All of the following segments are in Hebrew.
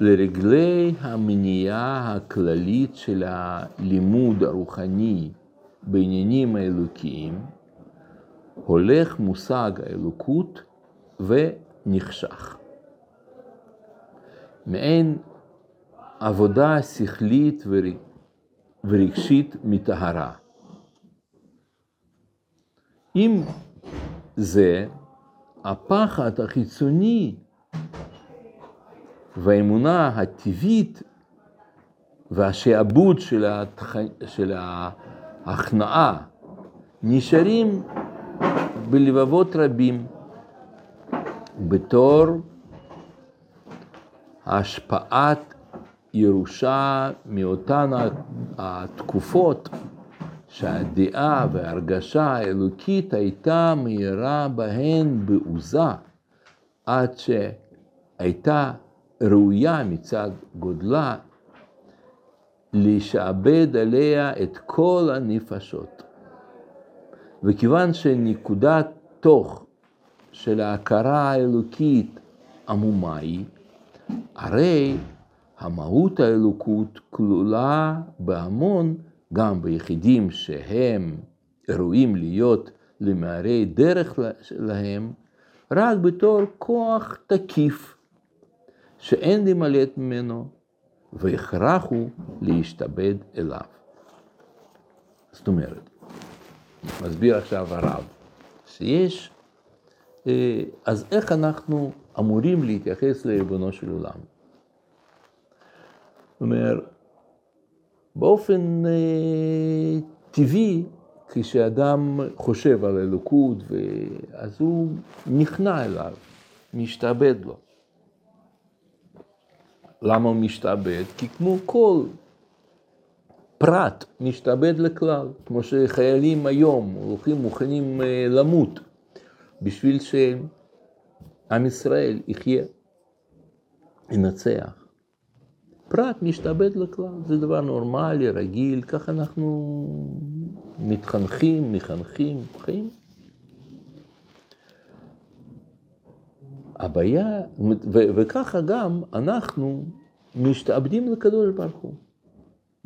לרגלי המניעה הכללית של הלימוד הרוחני בעניינים האלוקיים, הולך מושג האלוקות ונחשך. מעין עבודה שכלית ורגשית מטהרה. אם זה הפחד החיצוני והאמונה הטבעית והשעבוד של, התח... של ההכנעה נשארים בלבבות רבים בתור השפעת ירושה מאותן התקופות שהדעה וההרגשה האלוקית הייתה מהירה בהן בעוזה, עד שהייתה ראויה מצד גודלה לשעבד עליה את כל הנפשות. וכיוון שנקודת תוך של ההכרה האלוקית עמומה היא, הרי המהות האלוקות כלולה בהמון גם ביחידים שהם ראויים להיות למערי דרך להם, רק בתור כוח תקיף, שאין למלט ממנו, והכרח הוא להשתבד אליו. זאת אומרת, מסביר עכשיו הרב, שיש, אה, אז איך אנחנו אמורים להתייחס לריבונו של עולם? זאת אומרת, באופן אה, טבעי, כשאדם חושב על אלוקות, אז הוא נכנע אליו, משתעבד לו. למה הוא משתעבד? כי כמו כל פרט משתעבד לכלל, כמו שחיילים היום הולכים מוכנים אה, למות בשביל שעם ישראל יחיה, ינצח. פרט משתעבד לכלל, זה דבר נורמלי, רגיל, ככה אנחנו מתחנכים, מחנכים, חיים. הבעיה, וככה גם אנחנו משתעבדים לקדוש ברוך הוא.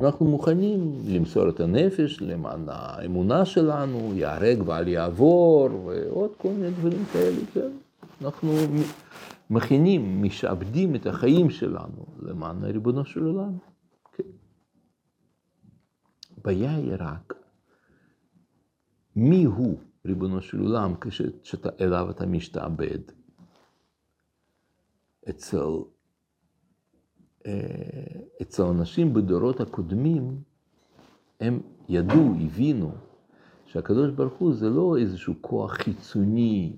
אנחנו מוכנים למסור את הנפש למען האמונה שלנו, ייהרג ואל יעבור, ועוד כל מיני דברים כאלה, כן? אנחנו מכינים, משעבדים את החיים שלנו למען ריבונו של עולם. כן. הבעיה היא רק מי הוא ריבונו של עולם כשאליו אתה משתעבד. אצל, אה, אצל אנשים בדורות הקודמים, הם ידעו, הבינו, שהקדוש ברוך הוא זה לא איזשהו כוח חיצוני,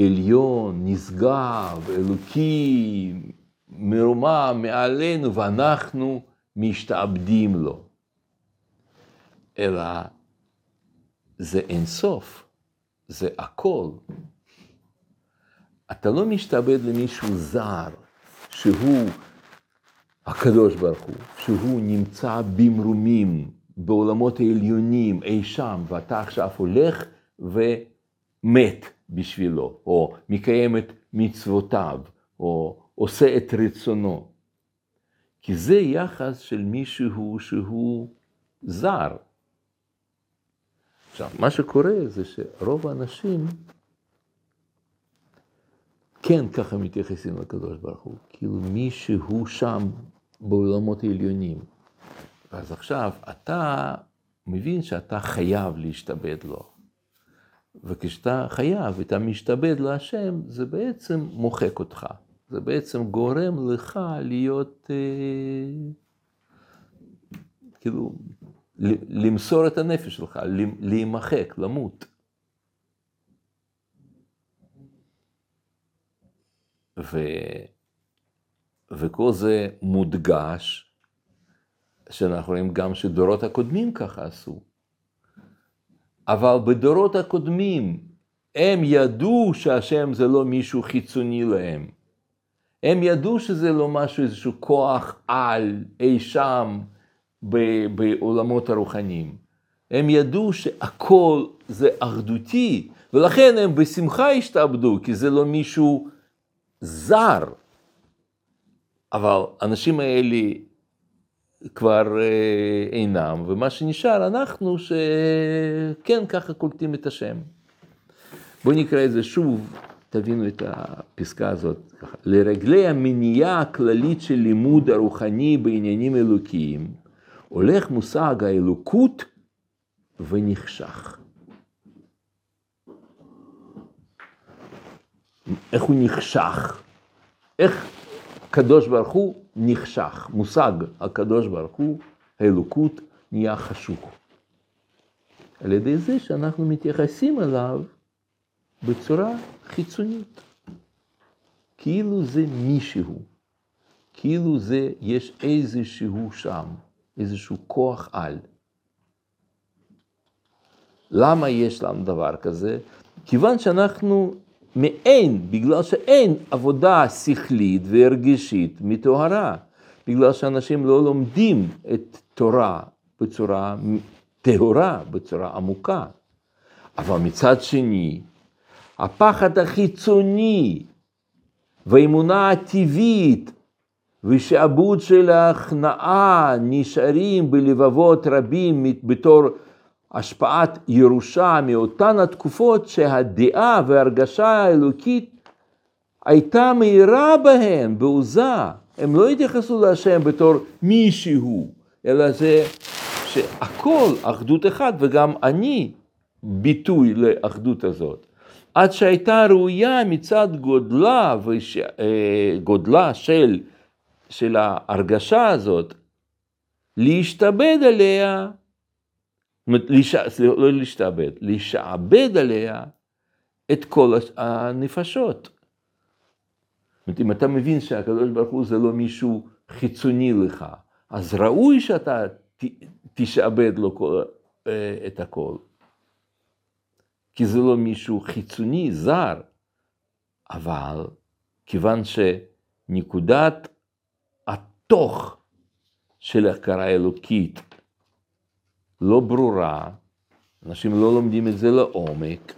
עליון, נשגב, אלוקי, מרומם מעלינו, ואנחנו משתעבדים לו. אלא זה אינסוף, זה הכל. אתה לא משתעבד למישהו זר, שהוא הקדוש ברוך הוא, שהוא נמצא במרומים, בעולמות העליונים, אי שם, ואתה עכשיו הולך ומת בשבילו, או מקיים את מצוותיו, או עושה את רצונו. כי זה יחס של מישהו שהוא זר. עכשיו, מה שקורה זה שרוב האנשים כן ככה מתייחסים לקדוש ברוך הוא, כאילו מישהו שם בעולמות העליונים. אז עכשיו אתה מבין שאתה חייב להשתבד לו. וכשאתה חייב ואתה משתבד להשם, זה בעצם מוחק אותך. זה בעצם גורם לך להיות, אה, כאילו, למסור את הנפש שלך, להימחק, למות. ו... וכל זה מודגש, שאנחנו רואים גם שדורות הקודמים ככה עשו. אבל בדורות הקודמים הם ידעו שהשם זה לא מישהו חיצוני להם. הם ידעו שזה לא משהו, איזשהו כוח על אי שם בעולמות הרוחניים. הם ידעו שהכל זה אחדותי, ולכן הם בשמחה השתעבדו, כי זה לא מישהו זר. אבל האנשים האלה כבר אה, אינם, ומה שנשאר אנחנו שכן ככה קולטים את השם. בואו נקרא את זה שוב, תבינו את הפסקה הזאת. לרגלי המניעה הכללית של לימוד הרוחני בעניינים אלוקיים, הולך מושג האלוקות ונחשך. איך הוא נחשך? איך קדוש ברוך הוא נחשך? מושג הקדוש ברוך הוא, האלוקות, נהיה חשוך. על ידי זה שאנחנו מתייחסים אליו בצורה חיצונית. כאילו זה מישהו, כאילו זה, יש איזשהו שם, איזשהו כוח על. למה יש לנו דבר כזה? כיוון שאנחנו מאין, בגלל שאין עבודה שכלית והרגשית מטהרה, בגלל שאנשים לא לומדים את תורה בצורה טהורה, בצורה עמוקה. אבל מצד שני, הפחד החיצוני והאמונה הטבעית ושעבוד של ההכנעה נשארים בלבבות רבים בתור השפעת ירושה מאותן התקופות שהדעה וההרגשה האלוקית הייתה מהירה בהן, בעוזה. הם לא התייחסו להשם בתור מישהו, אלא זה שהכל אחדות אחת וגם אני ביטוי לאחדות הזאת. עד שהייתה ראויה מצד גודלה, וש... אה, גודלה של, של ההרגשה הזאת, להשתבד עליה לש... לא להשתעבד, לשעבד עליה את כל הנפשות. זאת אומרת, אם אתה מבין שהקדוש ברוך הוא זה לא מישהו חיצוני לך, אז ראוי שאתה. תשעבד לו כל... אה, את הכל. כי זה לא מישהו חיצוני, זר, אבל כיוון שנקודת התוך של הכרה אלוקית לא ברורה, אנשים לא לומדים את זה לעומק,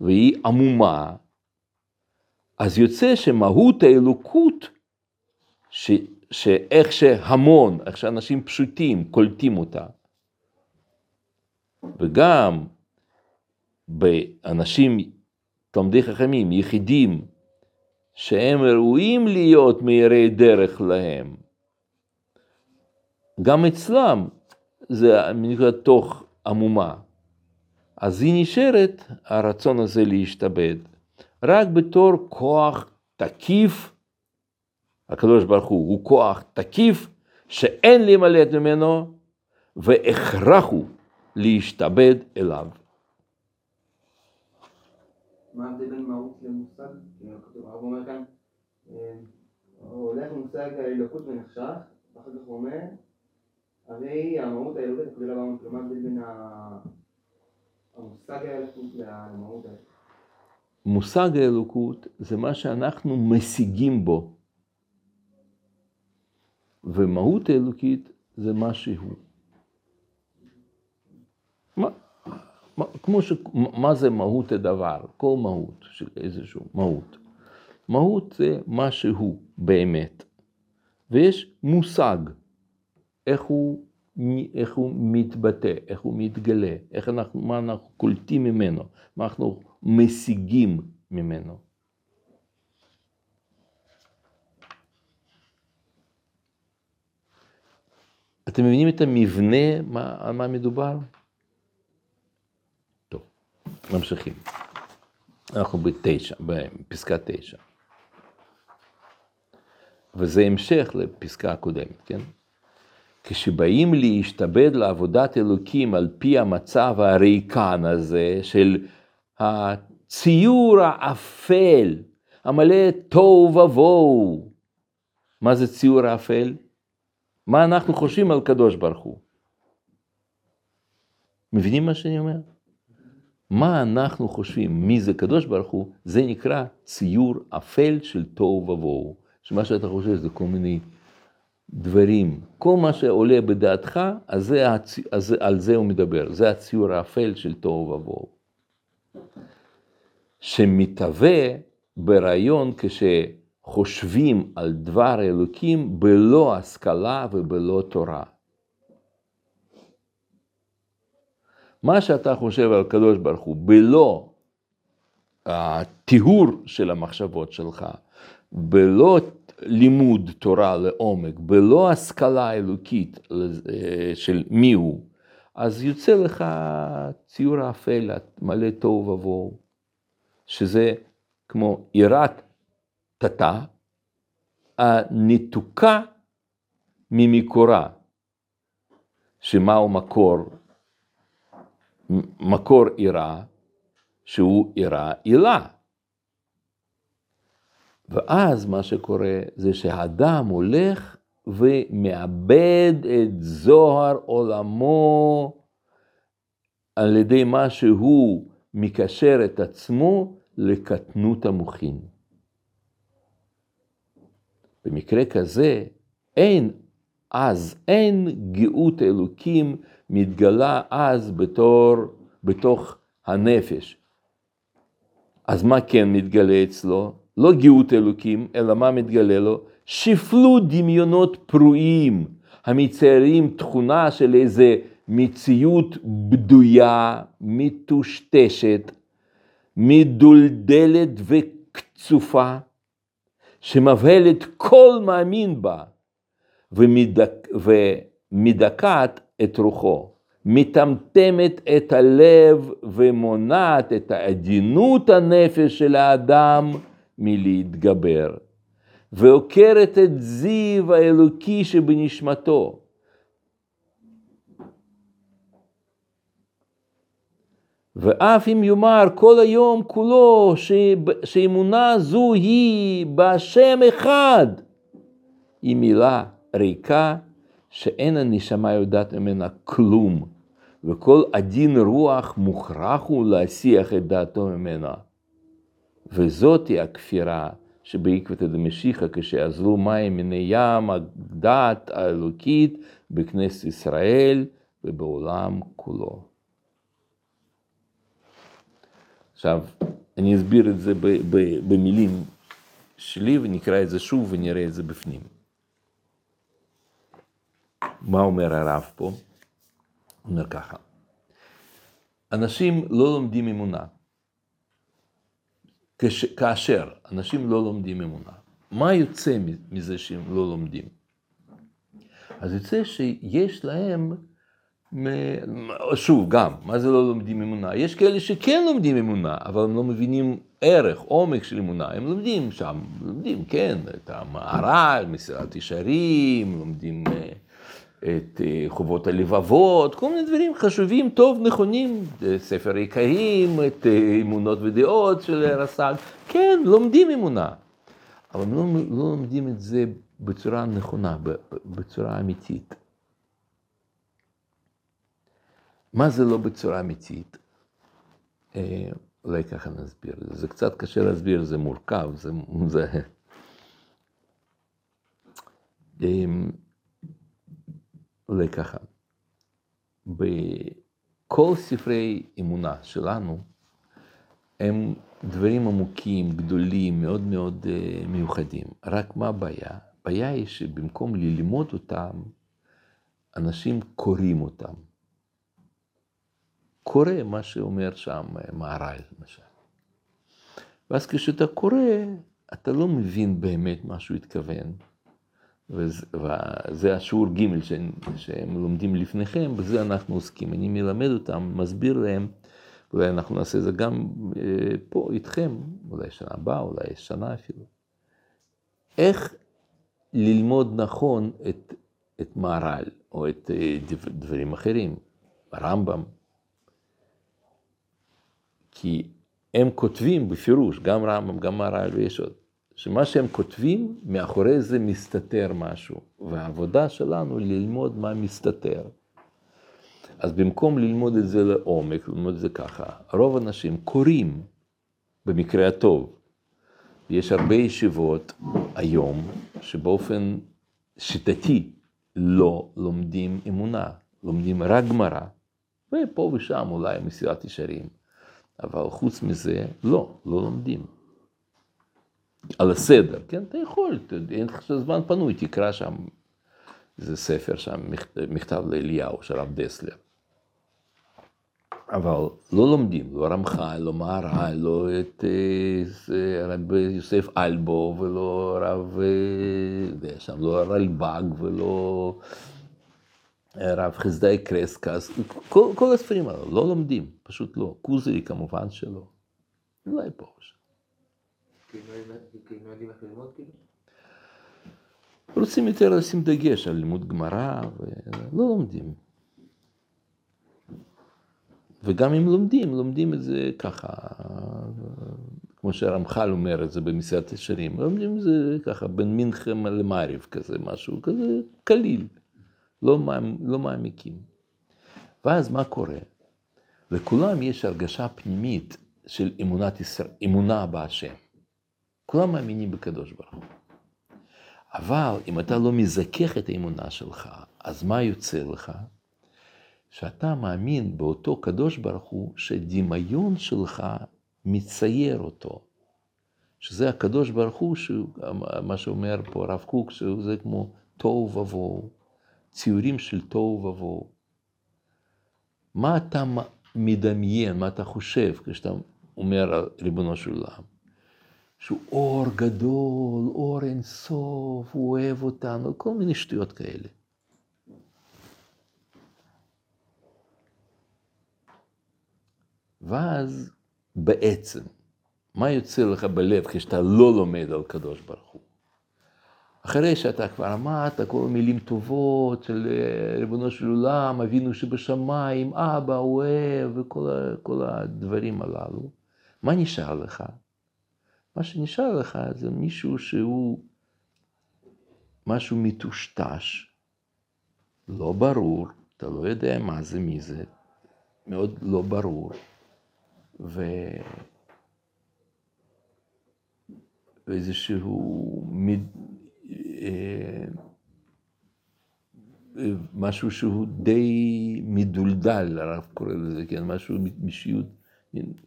והיא עמומה, אז יוצא שמהות האלוקות, ש, שאיך שהמון, איך שאנשים פשוטים קולטים אותה, וגם באנשים, תלמדי חכמים, יחידים, שהם ראויים להיות מאירי דרך להם, גם אצלם זה נקרא תוך עמומה. אז היא נשארת, הרצון הזה להשתבד, רק בתור כוח תקיף, הקדוש ברוך הוא הוא כוח תקיף, שאין להימלט ממנו, והכרח הוא להשתבד אליו. מה ההבדל בין מהות למושג? הרב אומר כאן, אה, הולך למושג האלוקות ונחשך, ואחר כך הוא אומר, הרי המהות האלוקית, כולל הבמה, כלומר בין המושג האלוקות למהות האלוקות. מושג האלוקות זה מה שאנחנו משיגים בו, ומהות האלוקית זה מה שהוא. מה, מה, כמו ש... מה זה מהות הדבר? כל מהות של איזשהו מהות. מהות זה מה שהוא באמת, ויש מושג. איך הוא, איך הוא מתבטא, איך הוא מתגלה, איך אנחנו, מה אנחנו קולטים ממנו, מה אנחנו משיגים ממנו. אתם מבינים את המבנה, מה, על מה מדובר? טוב, ממשיכים. אנחנו בתשע, בפסקה תשע. וזה המשך לפסקה הקודמת, כן? כשבאים להשתבד לעבודת אלוקים על פי המצב הריקן הזה של הציור האפל, המלא תוהו ובוהו. מה זה ציור האפל? מה אנחנו חושבים על קדוש ברוך הוא? מבינים מה שאני אומר? מה אנחנו חושבים, מי זה קדוש ברוך הוא, זה נקרא ציור אפל של תוהו ובוהו. שמה שאתה חושב זה כל מיני דברים, כל מה שעולה בדעתך, אז, זה, אז על זה הוא מדבר, זה הציור האפל של תוהו ובוהו. שמתהווה ברעיון חושבים על דבר אלוקים בלא השכלה ובלא תורה. מה שאתה חושב על הקדוש ברוך הוא בלא הטיהור של המחשבות שלך, בלא לימוד תורה לעומק, בלא השכלה אלוקית של מי הוא, אז יוצא לך ציור האפל, מלא תוהו ובוהו, שזה כמו יראת תתה, הנתוקה ממקורה, שמהו מקור? מקור עירה, שהוא עירה עילה. ואז מה שקורה זה שהאדם הולך ומאבד את זוהר עולמו על ידי מה שהוא מקשר את עצמו לקטנות המוחין. במקרה כזה אין אז, אין גאות אלוקים מתגלה אז בתור, בתוך הנפש. אז מה כן מתגלה אצלו? לא גאות אלוקים, אלא מה מתגלה לו? שפלו דמיונות פרועים, המציירים תכונה של איזה מציאות בדויה, מטושטשת, מדולדלת וקצופה, שמבהלת כל מאמין בה, ומדק, ומדכאת את רוחו, מטמטמת את הלב ומונעת את עדינות הנפש של האדם מלהתגבר, ועוקרת את זיו האלוקי שבנשמתו. ואף אם יאמר כל היום כולו שאמונה זו היא בהשם אחד, היא מילה ריקה שאין הנשמה יודעת ממנה כלום, וכל עדין רוח מוכרח הוא להסיח את דעתו ממנה. וזאתי הכפירה שבעקבתא דמשיחא כשאזלו מים מן ים הדעת האלוקית בכנסת ישראל ובעולם כולו. עכשיו, אני אסביר את זה במילים שלי ונקרא את זה שוב ונראה את זה בפנים. מה אומר הרב פה? הוא אומר ככה, אנשים לא לומדים אמונה. כש, כאשר אנשים לא לומדים אמונה, מה יוצא מזה שהם לא לומדים? אז יוצא שיש להם, שוב, גם, מה זה לא לומדים אמונה? יש כאלה שכן לומדים אמונה, אבל הם לא מבינים ערך, עומק של אמונה. הם לומדים שם, לומדים, כן, את המהר"ל, מסילת ישרים, לומדים... אה, את אה, חובות הלבבות, כל מיני דברים חשובים, טוב, נכונים, ספר עיקרים, את אה, אמונות ודעות של רס"ג, כן, לומדים אמונה, אבל לא, לא לומדים את זה בצורה נכונה, בצורה אמיתית. מה זה לא בצורה אמיתית? אה, אולי ככה נסביר. זה קצת קשה להסביר, זה מורכב, זה... זה... אולי ככה, בכל ספרי אמונה שלנו הם דברים עמוקים, גדולים, מאוד מאוד uh, מיוחדים. רק מה הבעיה? הבעיה היא שבמקום ללמוד אותם, אנשים קוראים אותם. קורא מה שאומר שם מהר"ל, למשל. ואז כשאתה קורא, אתה לא מבין באמת מה שהוא התכוון. וזה השיעור ג' שהם, שהם לומדים לפניכם, בזה אנחנו עוסקים. אני מלמד אותם, מסביר להם, אולי אנחנו נעשה את זה גם אה, פה איתכם, אולי שנה הבאה, אולי שנה אפילו. איך ללמוד נכון את, את מהר"ל, או את אה, דברים אחרים, הרמב"ם. כי הם כותבים בפירוש, גם רמב"ם, גם מהר"ל ויש עוד. שמה שהם כותבים, מאחורי זה מסתתר משהו, והעבודה שלנו ללמוד מה מסתתר. אז במקום ללמוד את זה לעומק, ללמוד את זה ככה, רוב האנשים קוראים, במקרה הטוב. יש הרבה ישיבות היום שבאופן שיטתי לא לומדים אמונה, לומדים רק גמרא, ופה ושם אולי מסילת ישרים, אבל חוץ מזה, לא, לא לומדים. על הסדר, כן? אתה יכול, אין לך זמן פנוי, תקרא שם, זה ספר שם, מכתב לאליהו של הרב דסלר. אבל לא לומדים, לא רמח"ל, לא מהר"ל, לא את אה, רב יוסף אלבו, ולא רב, אה, שם לא רלב"ג, ולא רב חסדאי קרסקס, כל, כל הספרים האלה, לא לומדים, פשוט לא. קוזרי כמובן שלא. אולי פה ושם. כי כאילו? רוצים יותר לשים דגש על לימוד גמרא, ולא לומדים. וגם אם לומדים, לומדים את זה ככה, כמו שהרמח"ל אומר את זה במסעדת ישרים, לומדים את זה ככה בין מינכם למעריב כזה, משהו כזה קליל, לא, לא מעמיקים. ואז מה קורה? לכולם יש הרגשה פנימית של אמונת ישראל, אמונה בהשם. כולם מאמינים בקדוש ברוך הוא. אבל אם אתה לא מזכך את האמונה שלך, אז מה יוצא לך? שאתה מאמין באותו קדוש ברוך הוא, שדמיון שלך מצייר אותו. שזה הקדוש ברוך הוא, מה שאומר פה הרב קוק, שזה כמו תוהו ובוהו, ציורים של תוהו ובוהו. מה אתה מדמיין, מה אתה חושב כשאתה אומר על ריבונו של עולם? שהוא אור גדול, אור אינסוף, הוא אוהב אותנו, כל מיני שטויות כאלה. ואז בעצם, מה יוצא לך בלב כשאתה לא לומד על קדוש ברוך הוא? אחרי שאתה כבר אמרת כל מילים טובות של אה, ריבונו של עולם, אבינו שבשמיים, אבא אוהב וכל הדברים הללו, מה נשאר לך? מה שנשאר לך זה מישהו שהוא משהו מטושטש, לא ברור, אתה לא יודע מה זה, מי זה, מאוד לא ברור. ו... ואיזשהו מד... אה, משהו שהוא די מדולדל, הרב קורא לזה, כן, משהו משיות,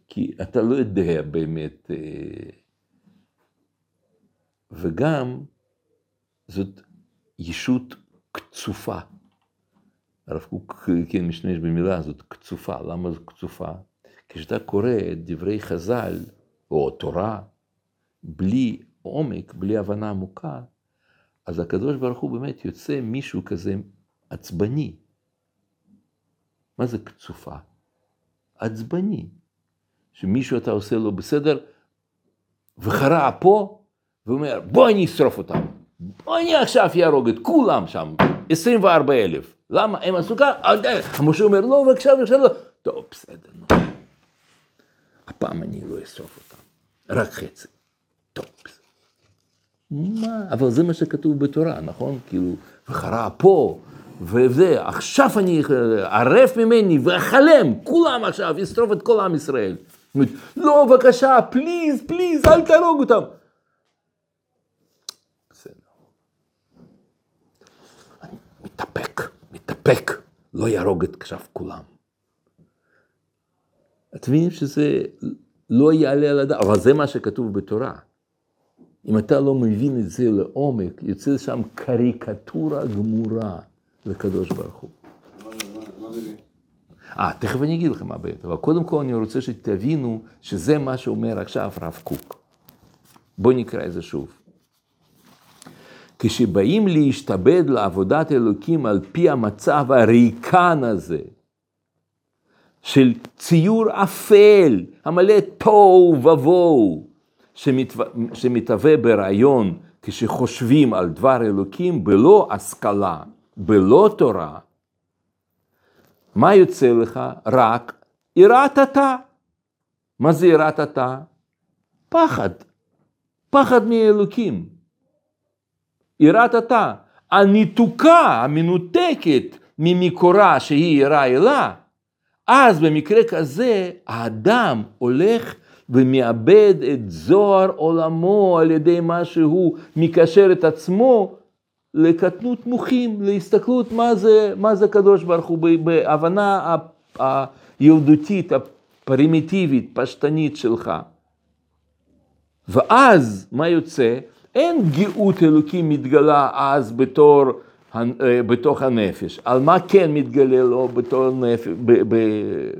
כי אתה לא יודע באמת, אה, וגם זאת ישות קצופה. הרב קוק כן משתמש במילה הזאת, קצופה. למה זו קצופה? כשאתה קורא את דברי חז"ל, או תורה, בלי עומק, בלי הבנה עמוקה, אז הקדוש ברוך הוא באמת יוצא מישהו כזה עצבני. מה זה קצופה? עצבני. שמישהו אתה עושה לו בסדר, וחרה פה, ואומר, בוא אני אשרוף אותם. בוא אני עכשיו יהרוג את כולם שם, 24 אלף. למה? הם עשו ככה? המשה אומר, לא, בבקשה, בבקשה, לא. טוב, בסדר, נו. הפעם אני לא אשרוף אותם, רק חצי. טוב. מה? אבל זה מה שכתוב בתורה, נכון? כאילו, וחרה פה, וזה, עכשיו אני ערף ממני ואחלם, כולם עכשיו, ישרוף את כל עם ישראל. לא, בבקשה, פליז, פליז, אל תהרוג אותם. בסדר. אני מתאפק, מתאפק, לא יהרוג את עכשיו כולם. אתם מבינים שזה לא יעלה על הדעת, אבל זה מה שכתוב בתורה. אם אתה לא מבין את זה לעומק, יוצא שם קריקטורה גמורה לקדוש ברוך הוא. אה, תכף אני אגיד לכם מה באמת, אבל קודם כל אני רוצה שתבינו שזה מה שאומר עכשיו רב קוק. בואו נקרא את זה שוב. כשבאים להשתבד לעבודת אלוקים על פי המצב הריקן הזה, של ציור אפל, המלא תוהו ובוהו, שמתהווה ברעיון כשחושבים על דבר אלוקים בלא השכלה, בלא תורה, מה יוצא לך? רק יראת אתה. מה זה יראת אתה? פחד. פחד מאלוקים. יראת אתה. הניתוקה, המנותקת ממקורה שהיא יראה אלה, אז במקרה כזה האדם הולך ומאבד את זוהר עולמו על ידי מה שהוא מקשר את עצמו לקטנות מוחים, להסתכלות מה זה, מה זה קדוש ברוך הוא, בהבנה הילדותית, הפרימיטיבית, פשטנית שלך. ואז מה יוצא? אין גאות אלוקים מתגלה אז בתור, אה, בתוך הנפש. על מה כן מתגלה לו בתור נפש? ב, ב,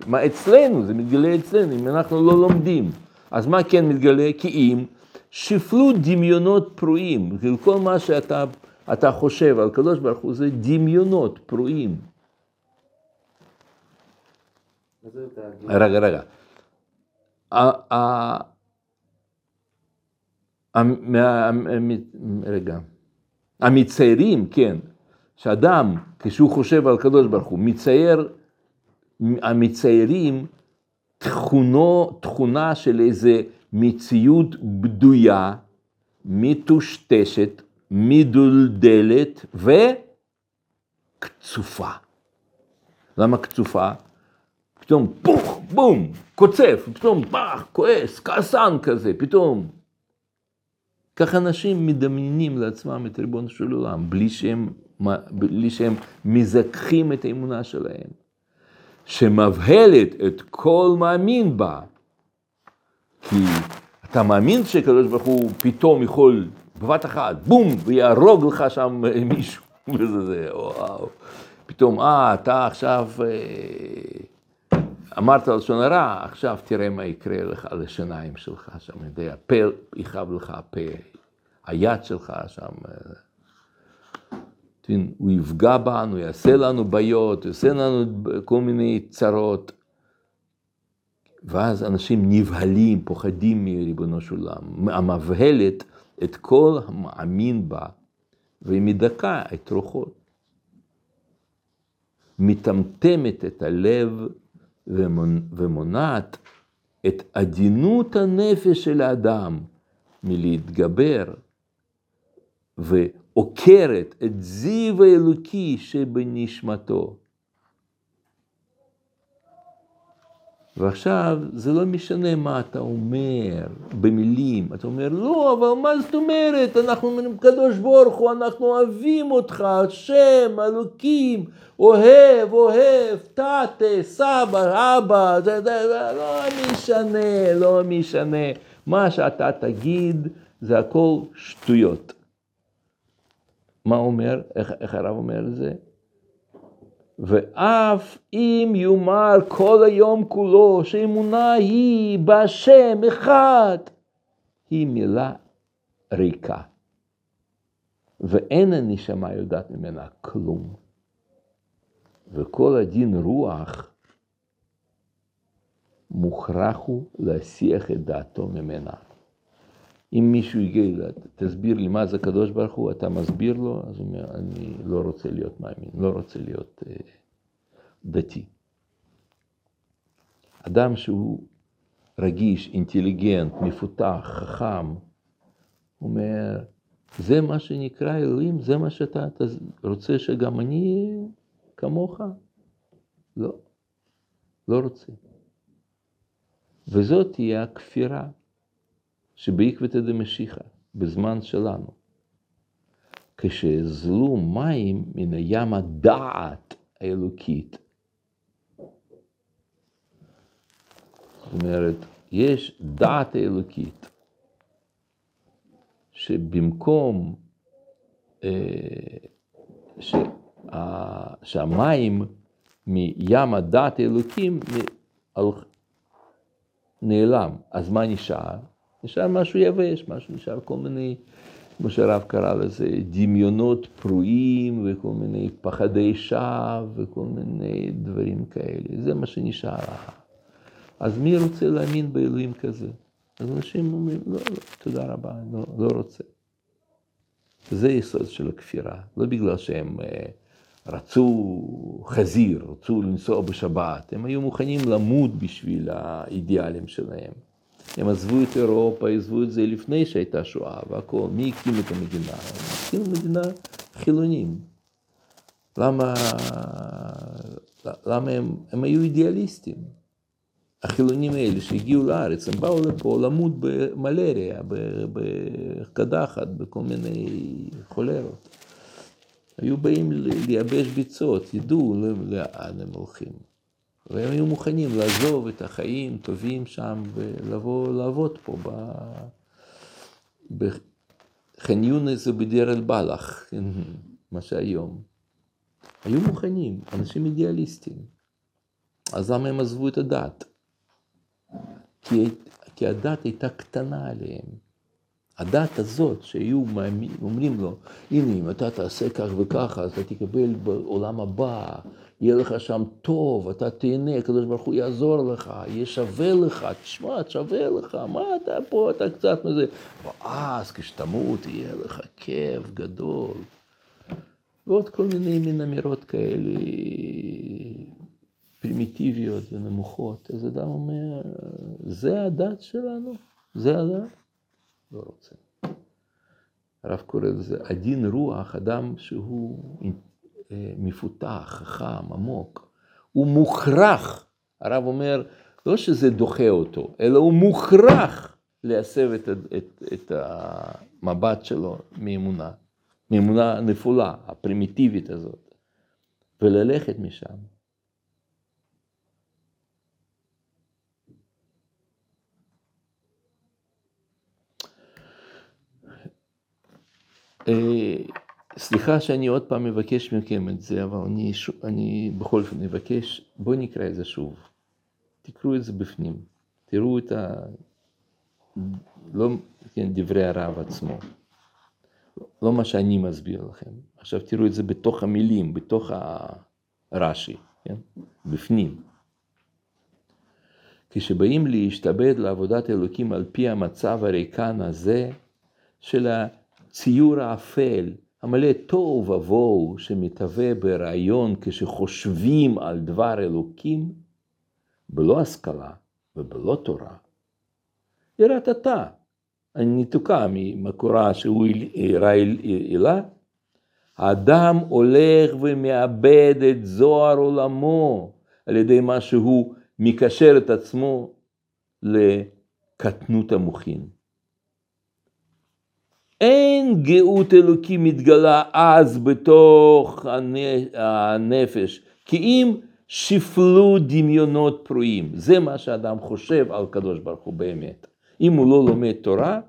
מה אצלנו? זה מתגלה אצלנו, אם אנחנו לא לומדים. אז מה כן מתגלה? כי אם שפלו דמיונות פרועים, כל מה שאתה אתה חושב על קדוש ברוך הוא זה דמיונות פרועים. רגע, רגע. רגע. המציירים, כן, שאדם, כשהוא חושב על קדוש ברוך הוא, מצייר, המציירים תכונו, תכונה של איזה מציאות בדויה, מטושטשת, מדולדלת וקצופה. למה קצופה? פתאום פוך, בום, קוצף, פתאום פח, כועס, כעסן כזה, פתאום. ככה אנשים מדמיינים לעצמם את ריבונו של עולם, בלי שהם, בלי שהם מזכחים את האמונה שלהם, שמבהלת את כל מאמין בה. כי אתה מאמין שקדוש ברוך הוא פתאום יכול בבת אחת, בום, ויהרוג לך שם מישהו, וזה זה, וואו. פתאום, אה, אתה עכשיו אה, אמרת לשון הרע, עכשיו תראה מה יקרה לך לשיניים שלך שם, יודע, פה יכאב לך הפה, היד שלך שם. אה, הוא יפגע בנו, יעשה לנו בעיות, יעשה לנו כל מיני צרות. ואז אנשים נבהלים, פוחדים מריבונו של עולם. המבהלת את כל המאמין בה, והיא מדכאה את רוחו. מטמטמת את הלב ומונעת את עדינות הנפש של האדם מלהתגבר, ועוקרת את זיו האלוקי שבנשמתו. ועכשיו זה לא משנה מה אתה אומר במילים, אתה אומר לא, אבל מה זאת אומרת, אנחנו אומרים קדוש ברוך הוא, אנחנו אוהבים אותך, השם, אלוקים, אוהב, אוהב, תתה, סבא, אבא, זה, זה, זה לא משנה, לא משנה, מה שאתה תגיד זה הכל שטויות. מה אומר, איך, איך הרב אומר את זה? ואף אם יאמר כל היום כולו שאמונה היא בהשם אחד, היא מילה ריקה. ואין הנשמה יודעת ממנה כלום. וכל הדין רוח מוכרח הוא להסיח את דעתו ממנה. אם מישהו יגיד, תסביר לי מה זה קדוש ברוך הוא, אתה מסביר לו, אז הוא אומר, אני לא רוצה להיות מאמין, לא רוצה להיות אה, דתי. אדם שהוא רגיש, אינטליגנט, מפותח, חכם, אומר, זה מה שנקרא אלוהים, זה מה שאתה אתה רוצה שגם אני כמוך? לא, לא רוצה. וזאת תהיה הכפירה. שבעקבתא דמשיחא, בזמן שלנו, כשאזלו מים מן הים הדעת האלוקית. זאת אומרת, יש דעת האלוקית, שבמקום אה, שה, שהמים מים הדעת האלוקים נעלם, אז מה נשאר? נשאר משהו יבש, משהו נשאר כל מיני, כמו שהרב קרא לזה, דמיונות פרועים וכל מיני פחדי שווא וכל מיני דברים כאלה. זה מה שנשאר. אז מי רוצה להאמין באלוהים כזה? אז אנשים אומרים, לא, לא, תודה רבה, לא, לא רוצה. זה יסוד של הכפירה, לא בגלל שהם אה, רצו חזיר, רצו לנסוע בשבת, הם היו מוכנים למות בשביל האידיאלים שלהם. הם עזבו את אירופה, עזבו את זה לפני שהייתה שואה והכל. מי הקים את המדינה? הם הקימו מדינה חילונים. למה, למה הם, הם היו אידיאליסטים? החילונים האלה שהגיעו לארץ, הם באו לפה למות במלריה, בקדחת, בכל מיני חולרות. היו באים לייבש ביצות, ידעו לאן הם הולכים. והם היו מוכנים לעזוב את החיים טובים שם ולבוא לעבוד פה בח'אן יונס ובדיר אל-בלח, כן, מה שהיום. היו מוכנים, אנשים אידיאליסטים. אז למה הם עזבו את הדת? כי, כי הדת הייתה קטנה עליהם. הדת הזאת, שהיו אומרים לו, הנה, אם אתה תעשה כך וככה, אז אתה תקבל בעולם הבא, יהיה לך שם טוב, אתה תהנה, הקדוש ברוך הוא יעזור לך, יהיה שווה לך, תשמע, שווה לך, מה אתה פה, אתה קצת מזה. ואז כשתמות יהיה לך כיף גדול. ועוד כל מיני מין אמירות כאלה פרימיטיביות ונמוכות. אז אדם אומר, זה הדת שלנו? זה הדת? לא רוצה. הרב קורא לזה עדין רוח, אדם שהוא מפותח, חכם, עמוק. הוא מוכרח, הרב אומר, לא שזה דוחה אותו, אלא הוא מוכרח להסב את, את, את המבט שלו מאמונה, מאמונה נפולה, הפרימיטיבית הזאת, וללכת משם. אה, סליחה שאני עוד פעם מבקש מכם את זה, אבל אני, אני בכל אופן מבקש, בואו נקרא את זה שוב. תקראו את זה בפנים, תראו את ה... לא כן, דברי הרב עצמו, לא מה שאני מסביר לכם. עכשיו תראו את זה בתוך המילים, בתוך הרש"י, כן? בפנים. כשבאים להשתבד לעבודת אלוקים על פי המצב הריקן הזה של. הציור האפל, המלא תוהו ובוהו שמתהווה ברעיון כשחושבים על דבר אלוקים, בלא השכלה ובלא תורה. יראת אתה, אני ניתוקה ממקורה שהוא יראה אלה, האדם הולך ומאבד את זוהר עולמו על ידי מה שהוא מקשר את עצמו לקטנות המוחין. אין גאות אלוקים מתגלה אז בתוך הנפש, כי אם שפלו דמיונות פרועים. זה מה שאדם חושב על קדוש ברוך הוא באמת. אם הוא לא לומד תורה,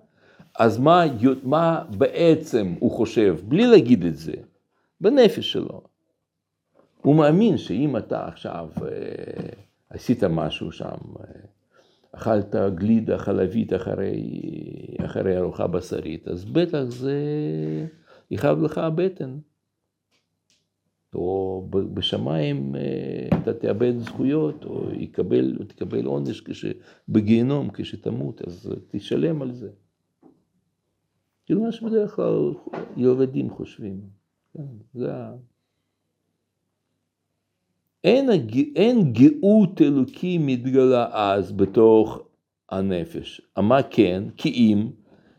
אז מה, מה בעצם הוא חושב, בלי להגיד את זה, בנפש שלו. הוא מאמין שאם אתה עכשיו אה, עשית משהו שם, אה, אכלת גלידה חלבית אחרי, אחרי ארוחה בשרית, אז בטח זה יכאב לך הבטן. או בשמיים אה, אתה תאבד זכויות, או יקבל, תקבל עונש בגיהנום כשתמות, אז תשלם על זה. כאילו מה שבדרך כלל ילדים חושבים. כן, זה. אין, אין גאות אלוקי מתגלה אז בתוך הנפש. מה כן? כי אם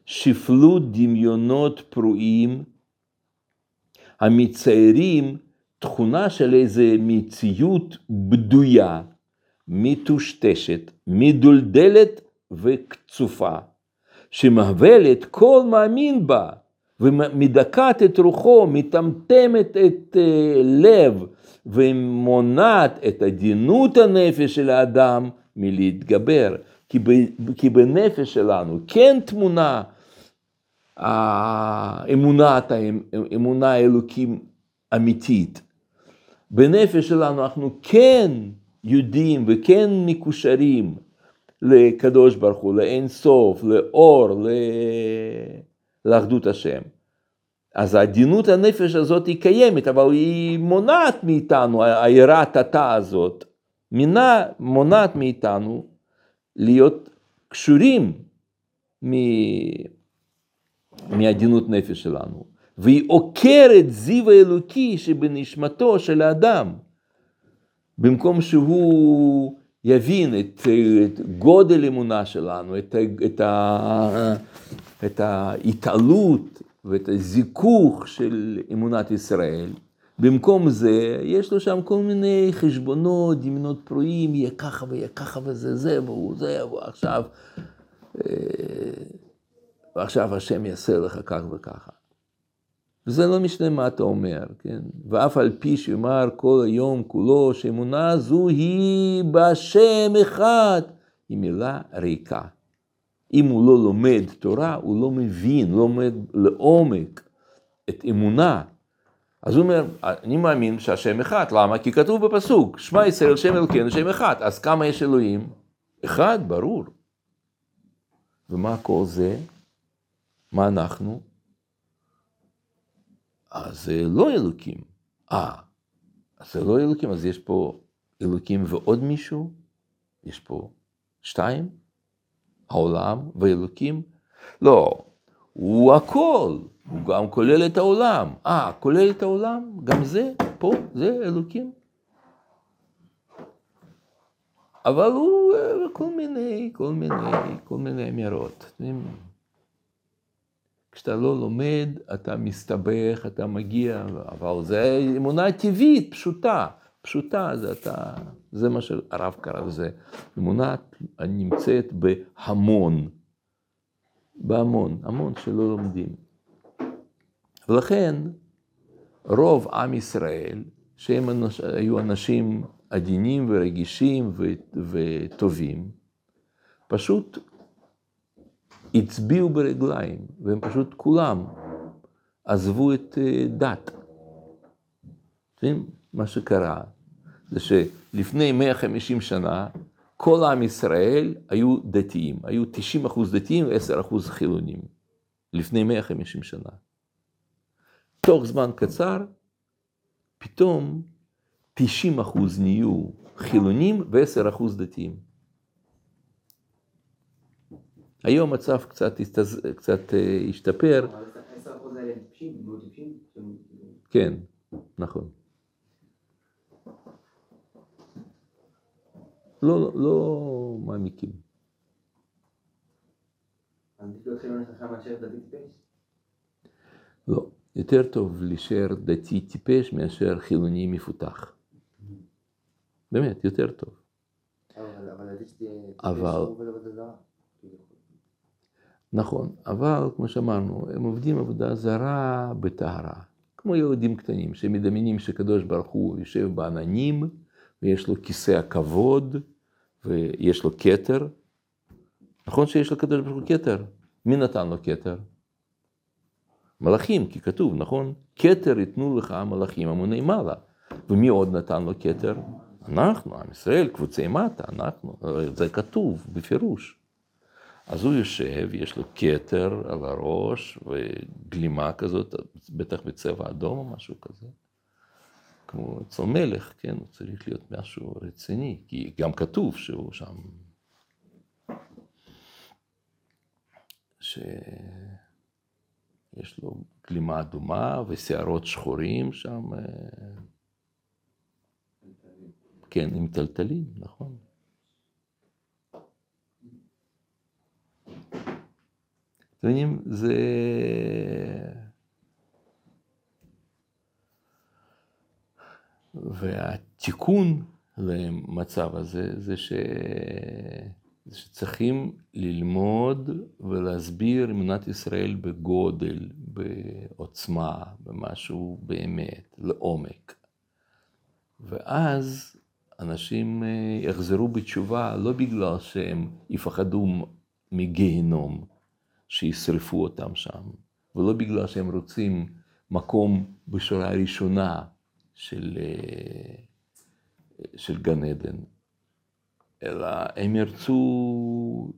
שפלו דמיונות פרועים המציירים תכונה של איזה מציאות בדויה, מטושטשת, מדולדלת וקצופה, שמהבלת כל מאמין בה, ומדכאת את רוחו, מטמטמת את uh, לב, ומונעת את עדינות הנפש של האדם מלהתגבר. כי, בנפש שלנו כן תמונה האמונת, אמונה האלוקים אמיתית. בנפש שלנו אנחנו כן יודעים וכן מקושרים לקדוש ברוך הוא, לאין סוף, לאור, לאחדות השם. אז עדינות הנפש הזאת היא קיימת, אבל היא מונעת מאיתנו, היראת התא הזאת, מינה, מונעת מאיתנו להיות קשורים מעדינות נפש שלנו. והיא עוקרת זיו האלוקי שבנשמתו של האדם. במקום שהוא יבין את, את גודל אמונה שלנו, את, את, את ההתעלות ואת הזיכוך של אמונת ישראל, במקום זה, יש לו שם כל מיני חשבונות, דמיונות פרועים, יהיה ככה ויהיה ככה וזה זה, והוא זה, ועכשיו, אה, ועכשיו השם יעשה לך כך וככה. וזה לא משנה מה אתה אומר, כן? ואף על פי שאומר כל היום כולו, שאמונה זו היא בשם אחד, היא מילה ריקה. אם הוא לא לומד תורה, הוא לא מבין, לא לומד לעומק את אמונה. אז הוא אומר, אני מאמין שהשם אחד, למה? כי כתוב בפסוק, שמע ישראל שם אלוקינו שם אחד, אז כמה יש אלוהים? אחד, ברור. ומה כל זה? מה אנחנו? אז זה לא אלוקים. אה, זה לא אלוקים, אז יש פה אלוקים ועוד מישהו? יש פה שתיים? העולם ואלוקים? לא, הוא הכל, הוא גם כולל את העולם. אה, כולל את העולם? גם זה, פה, זה אלוקים. אבל הוא אה, כל מיני, כל מיני, כל מיני אמירות. כשאתה לא לומד, אתה מסתבך, אתה מגיע, אבל זה אמונה טבעית, פשוטה. פשוטה, זה אתה, זה מה שהרב קרא לזה. אמונה נמצאת בהמון, בהמון, המון שלא לומדים. ולכן, רוב עם ישראל, שהם אנש, היו אנשים עדינים ורגישים וטובים, פשוט הצביעו ברגליים, והם פשוט כולם עזבו את אה, דת. מה שקרה זה שלפני 150 שנה, כל עם ישראל היו דתיים, היו 90 אחוז דתיים ו-10 אחוז חילונים, לפני 150 שנה. תוך זמן קצר, פתאום 90 אחוז נהיו חילונים ו-10 אחוז דתיים. היום המצב קצת, הסתז... קצת uh, השתפר. אבל 10 אחוז האלה טיפשים, לא טיפשים? כן, נכון. לא, לא מעמיקים. מאשר דתי טיפש? לא, יותר טוב להישאר דתי טיפש מאשר חילוני מפותח. באמת, יותר טוב. אבל אבל אבל-. נכון, אבל כמו שאמרנו, הם עובדים עבודה זרה בטהרה. כמו ילדים קטנים, שמדמיינים שקדוש ברוך הוא יושב בעננים, ויש לו כיסא הכבוד, ויש לו כתר. נכון שיש לקדוש ברוך הוא כתר? מי נתן לו כתר? מלאכים, כי כתוב, נכון? כתר ייתנו לך המלאכים המוני מעלה. ומי עוד נתן לו כתר? אנחנו, עם ישראל, קבוצי מטה, אנחנו. זה כתוב בפירוש. אז הוא יושב, יש לו כתר על הראש וגלימה כזאת, בטח בצבע אדום או משהו כזה. כמו אצל מלך, כן, הוא צריך להיות משהו רציני, כי גם כתוב שהוא שם, שיש לו גלימה אדומה ושערות שחורים שם, כן, עם טלטלים, נכון. אתם מבינים, זה... והתיקון למצב הזה זה ש... זה שצריכים ללמוד ולהסביר אמונת ישראל בגודל, בעוצמה, במשהו באמת, לעומק. ואז אנשים אה, יחזרו בתשובה לא בגלל שהם יפחדו מגיהנום, שישרפו אותם שם, ולא בגלל שהם רוצים מקום בשורה הראשונה של, אה, של גן עדן, אלא הם ירצו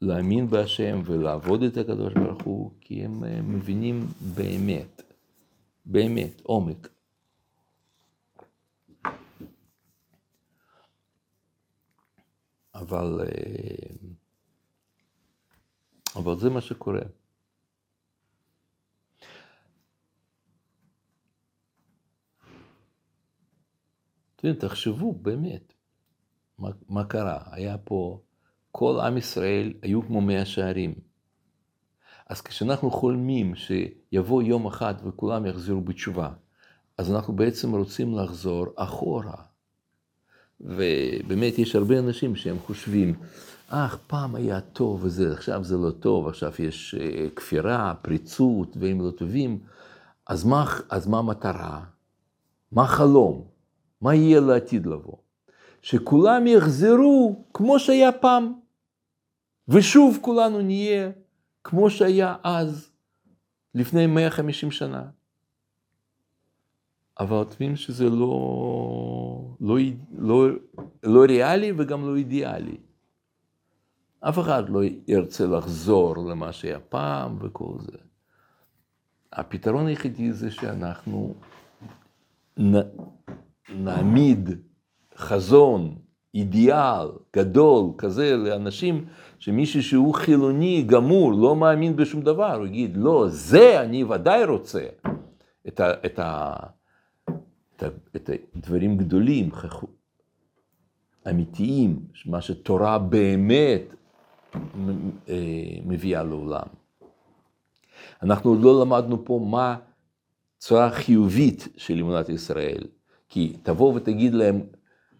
להאמין בהשם ולעבוד את הקדוש ברוך הוא, כי הם אה, מבינים באמת, באמת, עומק. אבל, אה, אבל זה מה שקורה. תחשבו באמת, מה, מה קרה? היה פה, כל עם ישראל היו כמו מאה שערים. אז כשאנחנו חולמים שיבוא יום אחד וכולם יחזרו בתשובה, אז אנחנו בעצם רוצים לחזור אחורה. ובאמת יש הרבה אנשים שהם חושבים, אך פעם היה טוב וזה, עכשיו זה לא טוב, עכשיו יש אה, כפירה, פריצות, דברים לא טובים, אז מה, אז מה המטרה? מה החלום? מה יהיה לעתיד לבוא? שכולם יחזרו כמו שהיה פעם. ושוב כולנו נהיה כמו שהיה אז, לפני 150 שנה. אבל אתם שזה לא, לא, לא, לא ריאלי וגם לא אידיאלי. אף אחד לא ירצה לחזור למה שהיה פעם וכל זה. הפתרון היחידי זה שאנחנו נ, נעמיד חזון, אידיאל גדול כזה לאנשים, שמישהו שהוא חילוני גמור, לא מאמין בשום דבר, הוא יגיד, לא, זה אני ודאי רוצה. את, ה, את, ה, את, ה, את הדברים גדולים, אמיתיים, מה שתורה באמת מביאה לעולם. אנחנו עוד לא למדנו פה מה צורה חיובית של אמונת ישראל, כי תבוא ותגיד להם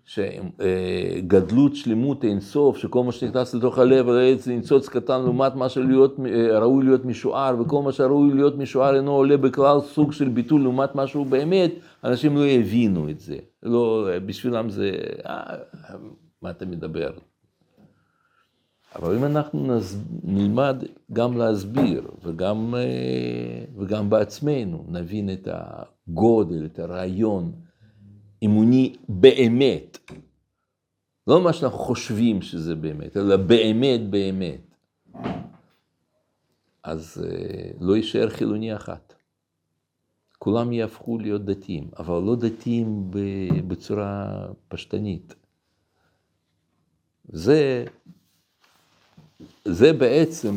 שגדלות, שלמות אין סוף, שכל מה שנכנס לתוך הלב, זה ניצוץ קטן לעומת מה שראוי להיות משוער, וכל מה שראוי להיות משוער אינו עולה בכלל סוג של ביטול לעומת מה שהוא באמת, אנשים לא יבינו את זה. לא, בשבילם זה, אה, מה אתה מדבר? אבל אם אנחנו נז... נלמד גם להסביר וגם, אה, וגם בעצמנו נבין את הגודל, את הרעיון אמוני באמת, לא מה שאנחנו חושבים שזה באמת, אלא באמת באמת, אז אה, לא יישאר חילוני אחת. כולם יהפכו להיות דתיים, אבל לא דתיים בצורה פשטנית. זה זה בעצם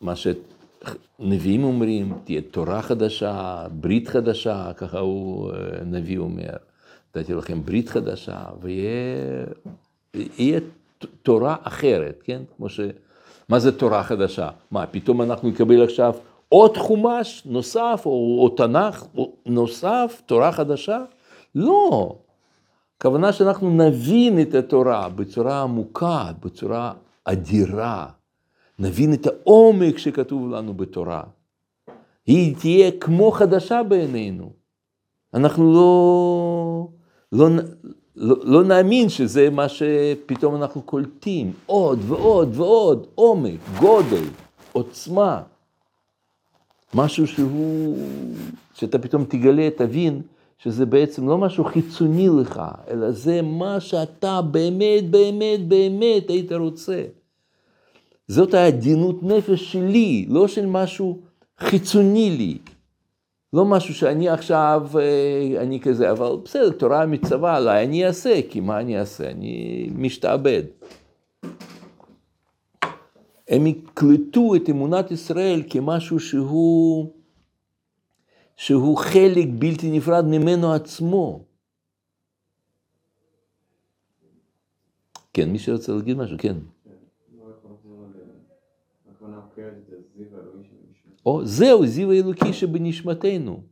מה שנביאים אומרים, תהיה תורה חדשה, ברית חדשה, ככה הוא אה, נביא אומר. נתתי לכם ברית חדשה, ויהיה תורה אחרת, כן? כמו ש... מה זה תורה חדשה? מה, פתאום אנחנו נקבל עכשיו עוד חומש נוסף, או, או תנ"ך נוסף, תורה חדשה? לא. הכוונה שאנחנו נבין את התורה בצורה עמוקה, בצורה אדירה, נבין את העומק שכתוב לנו בתורה. היא תהיה כמו חדשה בעינינו. אנחנו לא, לא, לא, לא נאמין שזה מה שפתאום אנחנו קולטים. עוד ועוד ועוד, עומק, גודל, עוצמה. משהו שהוא, שאתה פתאום תגלה, תבין שזה בעצם לא משהו חיצוני לך, אלא זה מה שאתה באמת, באמת, באמת היית רוצה. זאת העדינות נפש שלי, לא של משהו חיצוני לי. לא משהו שאני עכשיו, אה, אני כזה, אבל בסדר, תורה מצווה עליי, אני אעשה, כי מה אני אעשה? אני משתעבד. הם יקלטו את אמונת ישראל כמשהו שהוא, שהוא חלק בלתי נפרד ממנו עצמו. כן, מי שרוצה להגיד משהו, כן. או זהו זיו האלוקי שבנשמתנו.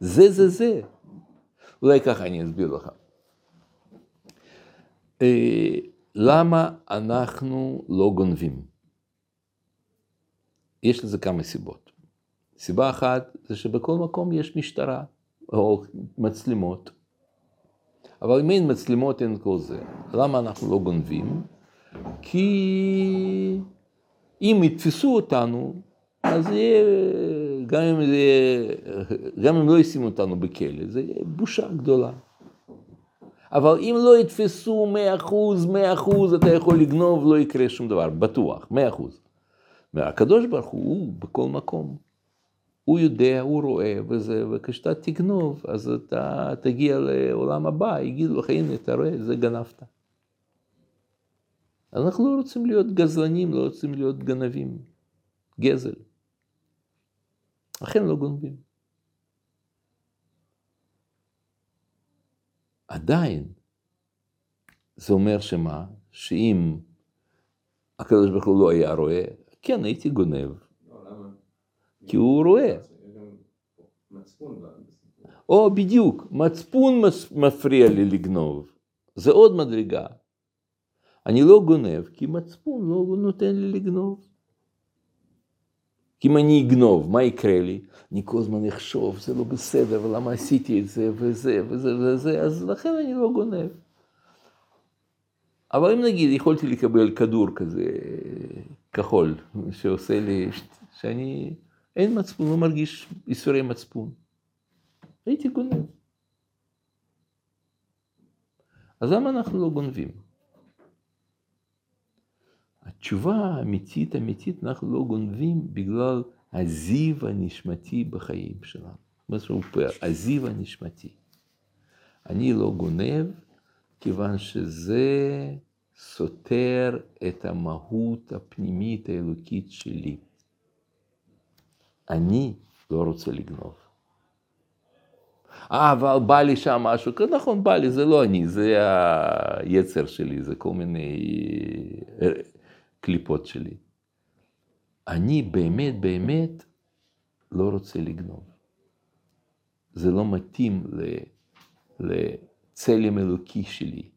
זה זה זה. אולי ככה אני אסביר לך. אה, למה אנחנו לא גונבים? יש לזה כמה סיבות. סיבה אחת זה שבכל מקום יש משטרה או מצלמות. אבל אם אין מצלמות אין כל זה. למה אנחנו לא גונבים? כי אם יתפסו אותנו, אז יהיה, גם אם, זה, גם אם לא ישימו אותנו בכלא, זה יהיה בושה גדולה. אבל אם לא יתפסו מאה אחוז, מאה אחוז, אתה יכול לגנוב, לא יקרה שום דבר, בטוח, מאה אחוז. הקדוש ברוך הוא בכל מקום. הוא יודע, הוא רואה וזה, וכשאתה תגנוב, אז אתה תגיע לעולם הבא, יגידו לך, הנה, אתה רואה, זה גנבת. אנחנו לא רוצים להיות גזלנים, לא רוצים להיות גנבים. גזל. לכן לא גונבים. עדיין, זה אומר שמה? שאם הקדוש ברוך הוא לא היה רואה, כן, הייתי גונב. כי הוא רואה. או בדיוק, מצפון מפריע לי לגנוב. זה עוד מדרגה. אני לא גונב, כי מצפון לא נותן לי לגנוב. כי אם אני אגנוב, מה יקרה לי? אני כל הזמן אחשוב, זה לא בסדר, ולמה עשיתי את זה, וזה, וזה, וזה, אז לכן אני לא גונב. אבל אם נגיד יכולתי לקבל כדור כזה כחול, שעושה לי, שאני, אין מצפון, לא מרגיש ייסורי מצפון, הייתי גונב. אז למה אנחנו לא גונבים? התשובה האמיתית, אמיתית, אנחנו לא גונבים בגלל הזיו הנשמתי בחיים שלנו. מה שהוא פר, הזיו הנשמתי. אני לא גונב, כיוון שזה סותר את המהות הפנימית האלוקית שלי. אני לא רוצה לגנוב. אה, אבל בא לי שם משהו, נכון, בא לי, זה לא אני, זה היצר שלי, זה כל מיני אה, קליפות שלי. אני באמת באמת לא רוצה לגנוב. זה לא מתאים לצלם אלוקי שלי.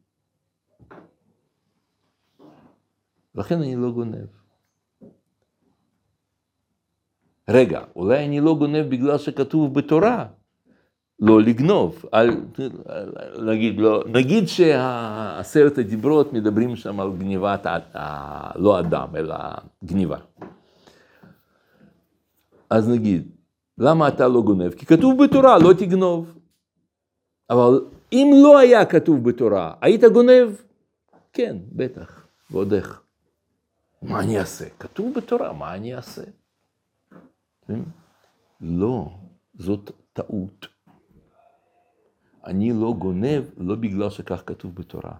לכן אני לא גונב. רגע, אולי אני לא גונב בגלל שכתוב בתורה לא לגנוב. על, נגיד, לא, נגיד שעשרת הדיברות מדברים שם על גניבת, לא אדם, אלא גניבה. אז נגיד, למה אתה לא גונב? כי כתוב בתורה, לא תגנוב. אבל אם לא היה כתוב בתורה, היית גונב? כן, בטח, ועוד איך. מה אני אעשה? כתוב בתורה, מה אני אעשה? לא, זאת טעות. אני לא גונב לא בגלל שכך כתוב בתורה.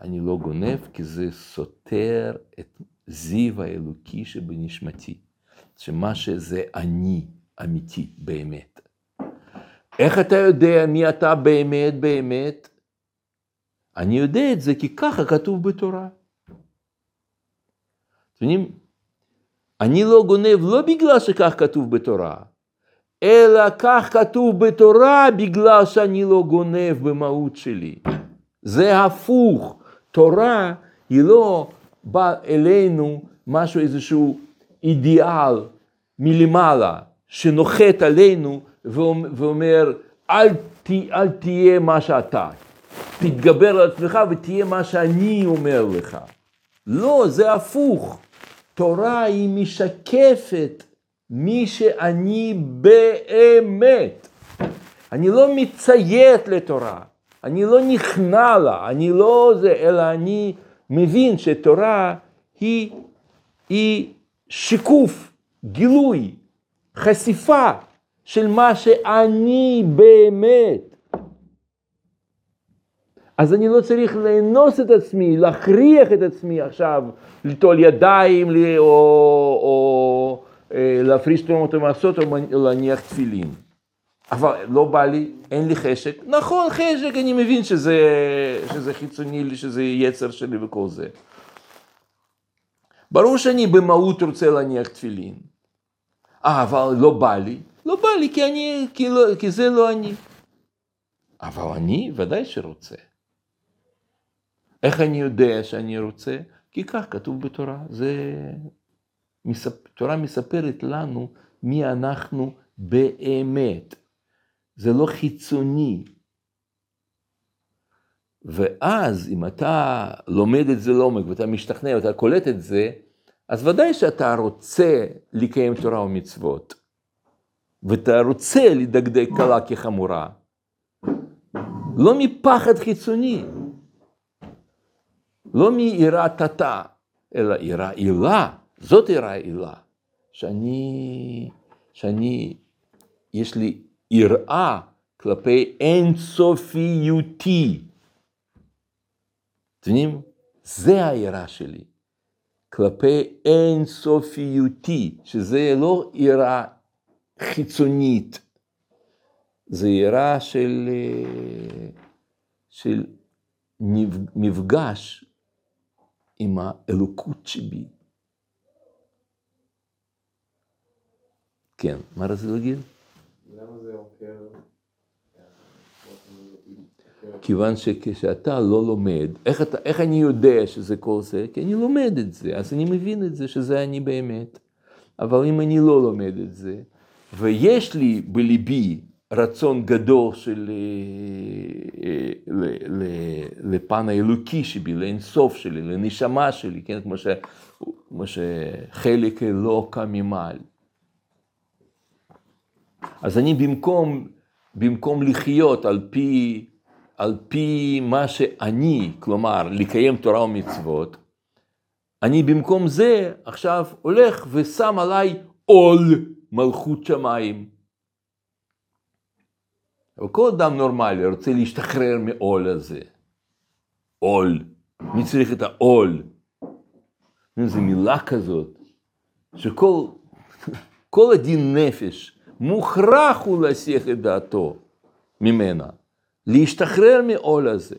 אני לא גונב כי זה סותר את זיו האלוקי שבנשמתי. שמה שזה אני אמיתי באמת. איך אתה יודע מי אתה באמת באמת? אני יודע את זה כי ככה כתוב בתורה. אתם יודעים, אני לא גונב לא בגלל שכך כתוב בתורה, אלא כך כתוב בתורה בגלל שאני לא גונב במהות שלי. זה הפוך. תורה היא לא באה אלינו משהו, איזשהו אידיאל מלמעלה, שנוחת עלינו ואומר, אל, ת, אל תהיה מה שאתה, תתגבר על עצמך ותהיה מה שאני אומר לך. לא, זה הפוך. תורה היא משקפת מי שאני באמת. אני לא מציית לתורה, אני לא נכנע לה, אני לא זה, אלא אני מבין שתורה היא, היא שיקוף, גילוי, חשיפה של מה שאני באמת. אז אני לא צריך לאנוס את עצמי, להכריח את עצמי עכשיו ליטול ידיים או, או אה, להפריש תרומות ומעשות או להניח תפילין. אבל לא בא לי, אין לי חשק. נכון, חשק, אני מבין שזה, שזה חיצוני לי, שזה יצר שלי וכל זה. ברור שאני במהות רוצה להניח תפילין. אה, אבל לא בא לי. לא בא לי כי, אני, כי, לא, כי זה לא אני. אבל אני ודאי שרוצה. איך אני יודע שאני רוצה? כי כך כתוב בתורה. זה... תורה מספרת לנו מי אנחנו באמת. זה לא חיצוני. ואז אם אתה לומד את זה לעומק ואתה משתכנע ואתה קולט את זה, אז ודאי שאתה רוצה לקיים תורה ומצוות, ואתה רוצה לדקדק קלה כחמורה, לא מפחד חיצוני, לא מיראת תתה, אלא יראה עילה, זאת יראה עילה, שאני, שאני, יש לי יראה כלפי אינסופיותי. אתם יודעים? זה היראה שלי. כלפי אינסופיותי, שזה לא יראה חיצונית, זה יראה של, של מפגש עם האלוקות שבי. כן, מה רצית להגיד? למה זה עוקר? כיוון שכשאתה לא לומד, איך, אתה, איך אני יודע שזה כל זה? כי אני לומד את זה, אז אני מבין את זה, שזה אני באמת. אבל אם אני לא לומד את זה, ויש לי בליבי רצון גדול של, אה, ל- לפן האלוקי שבי, לאינסוף שלי, לנשמה שלי, כן, כמו, ש, כמו שחלק אלוקה ממעל. אז אני במקום, במקום לחיות על פי, על פי מה שאני, כלומר, לקיים תורה ומצוות, אני במקום זה עכשיו הולך ושם עליי עול מלכות שמיים. אבל כל אדם נורמלי רוצה להשתחרר מעול הזה. עול. מי צריך את העול? זו מילה כזאת, שכל כל הדין נפש מוכרח הוא להסיח את דעתו ממנה, להשתחרר מעול הזה.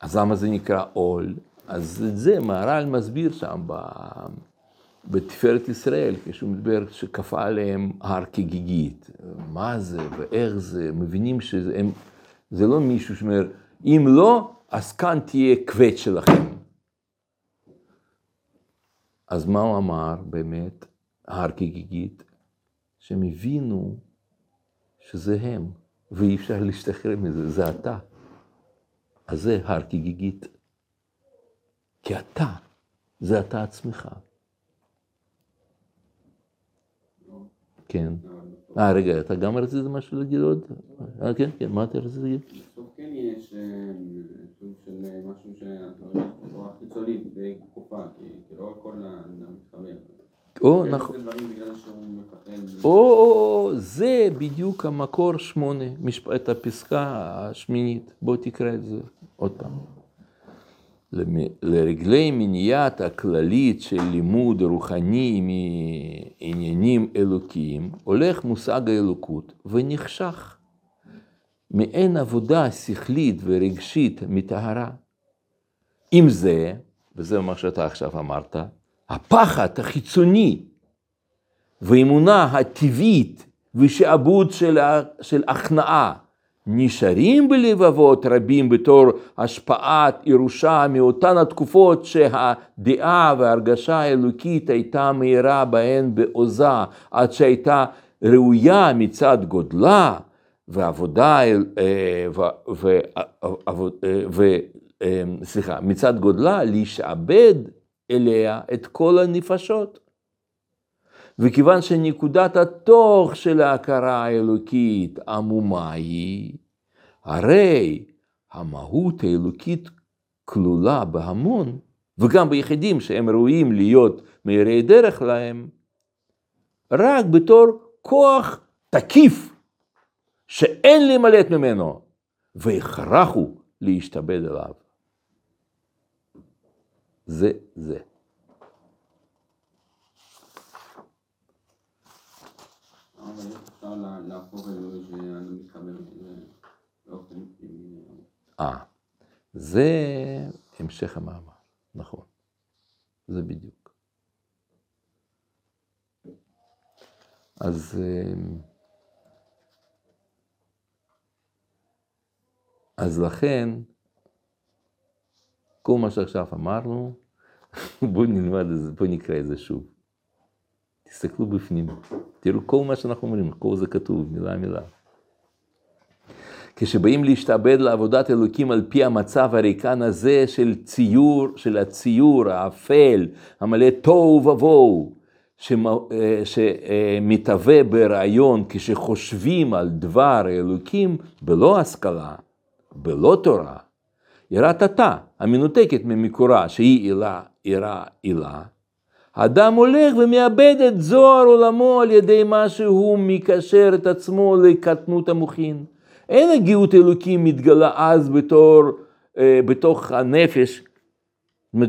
אז למה זה נקרא עול? אז את זה מהר"ל מסביר שם ב... בתפארת ישראל, כשהוא מדבר שכפה עליהם הר כגיגית. מה זה ואיך זה, מבינים שזה זה לא מישהו שאומר, אם לא, אז כאן תהיה כבד שלכם. אז מה הוא אמר באמת, הר כגיגית? שהם הבינו שזה הם, ואי אפשר להשתחרר מזה, זה אתה. אז זה הר כגיגית. כי אתה, זה אתה עצמך. כן. אה, רגע, אתה גם רצית משהו להגיד עוד? אה, כן, כן, מה אתה רצית להגיד? בסוף כן יש אה, סוג של אה, משהו שהתורה חיצונית די כופה, כי לא הכל מתחבר. או, נכון. או, או, זה בדיוק המקור שמונה, את הפסקה השמינית. בוא תקרא את זה עוד פעם. לרגלי מניעת הכללית של לימוד רוחני מעניינים אלוקיים, הולך מושג האלוקות ונחשך. מעין עבודה שכלית ורגשית מטהרה. עם זה, וזה מה שאתה עכשיו אמרת, הפחד החיצוני והאמונה הטבעית ושעבוד של, של הכנעה נשארים בלבבות רבים בתור השפעת ירושה מאותן התקופות שהדעה וההרגשה האלוקית הייתה מהירה בהן בעוזה, עד שהייתה ראויה מצד גודלה, ועבודה, אה, וסליחה, אה, מצד גודלה, להשעבד אליה את כל הנפשות. וכיוון שנקודת התוך של ההכרה האלוקית עמומה היא, הרי המהות האלוקית כלולה בהמון, וגם ביחידים שהם ראויים להיות מאירי דרך להם, רק בתור כוח תקיף שאין להימלט ממנו, והכרחו להשתבד אליו. זה זה. אה, זה המשך המאמר, נכון. זה בדיוק. אז... אמ, אז לכן, כל מה שעכשיו אמרנו, בואו נלמד את זה, בואו נקרא את זה שוב. תסתכלו בפנים, תראו כל מה שאנחנו אומרים, כל זה כתוב, מילה מילה. כשבאים להשתעבד לעבודת אלוקים על פי המצב הריקן הזה של ציור, של הציור האפל, המלא תוהו ובוהו, שמתהווה ברעיון כשחושבים על דבר האלוקים בלא השכלה, בלא תורה, יראת התא המנותקת ממקורה שהיא עילה, עירה עילה, האדם הולך ומאבד את זוהר עולמו על ידי מה שהוא מקשר את עצמו לקטנות המוחין. אין הגאות אלוקים מתגלה אז בתור, אה, בתוך הנפש,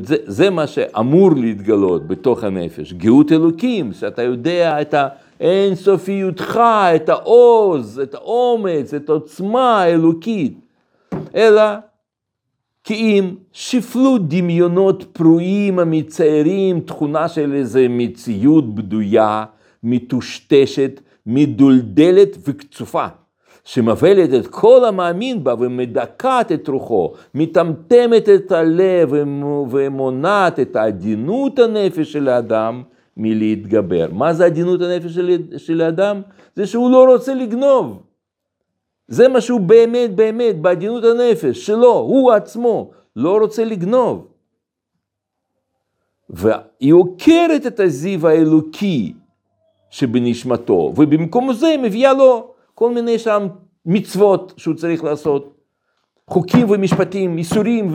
זה, זה מה שאמור להתגלות בתוך הנפש, גאות אלוקים, שאתה יודע את האינסופיותך, את העוז, את האומץ, את העוצמה האלוקית, אלא כי אם שפלות דמיונות פרועים המציירים תכונה של איזה מציאות בדויה, מטושטשת, מדולדלת וקצופה. שמבלת את כל המאמין בה ומדכאת את רוחו, מטמטמת את הלב ומונעת את עדינות הנפש של האדם מלהתגבר. מה זה עדינות הנפש של האדם? זה שהוא לא רוצה לגנוב. זה מה שהוא באמת באמת בעדינות הנפש שלו, הוא עצמו, לא רוצה לגנוב. והיא עוקרת את הזיו האלוקי שבנשמתו, ובמקום זה מביאה לו כל מיני שם מצוות שהוא צריך לעשות, חוקים ומשפטים, איסורים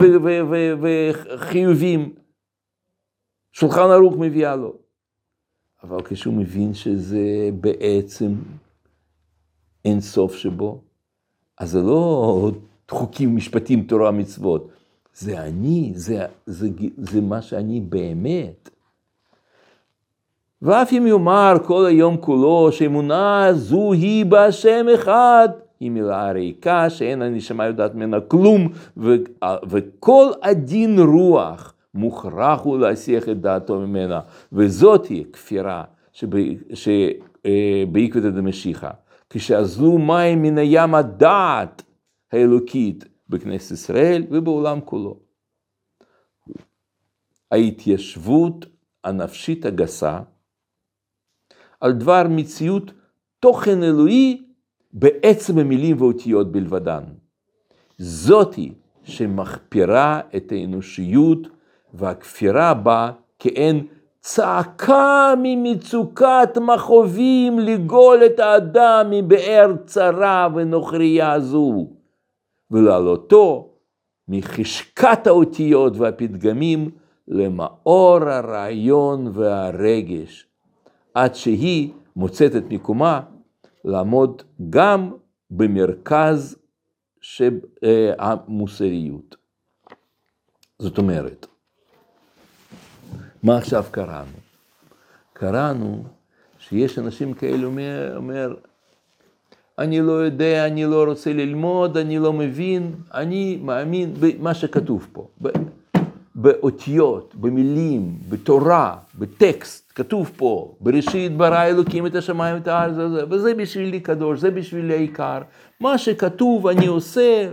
וחיובים. שולחן ערוך מביאה לו. אבל כשהוא מבין שזה בעצם אין סוף שבו, אז זה לא חוקים, משפטים, תורה, מצוות. זה אני, זה, זה, זה מה שאני באמת. ואף אם יאמר כל היום כולו שאמונה זו היא בהשם אחד, היא מילה ריקה שאין הנשמה יודעת ממנה כלום, ו, וכל הדין רוח מוכרח הוא להסיח את דעתו ממנה, וזאת היא כפירה שבעקבתא דמשיחא. כשאזלו מים מן הים הדעת האלוקית בכנסת ישראל ובעולם כולו. ההתיישבות הנפשית הגסה על דבר מציאות תוכן אלוהי בעצם המילים ואותיות בלבדן. זאתי שמחפירה את האנושיות והכפירה בה כאין צעקה ממצוקת מכאובים לגאול את האדם מבאר צרה ונוכריה זו, ולעלותו מחשקת האותיות והפתגמים למאור הרעיון והרגש, עד שהיא מוצאת את מקומה לעמוד גם במרכז אה, המוסריות. זאת אומרת, מה עכשיו קראנו? קראנו שיש אנשים כאלה, אומר, אומר, אני לא יודע, אני לא רוצה ללמוד, אני לא מבין, אני מאמין במה שכתוב פה, באותיות, במילים, בתורה, בטקסט, כתוב פה, בראשית ברא אלוקים את השמיים ואת הארץ, וזה בשבילי קדוש, זה בשבילי העיקר. מה שכתוב אני עושה,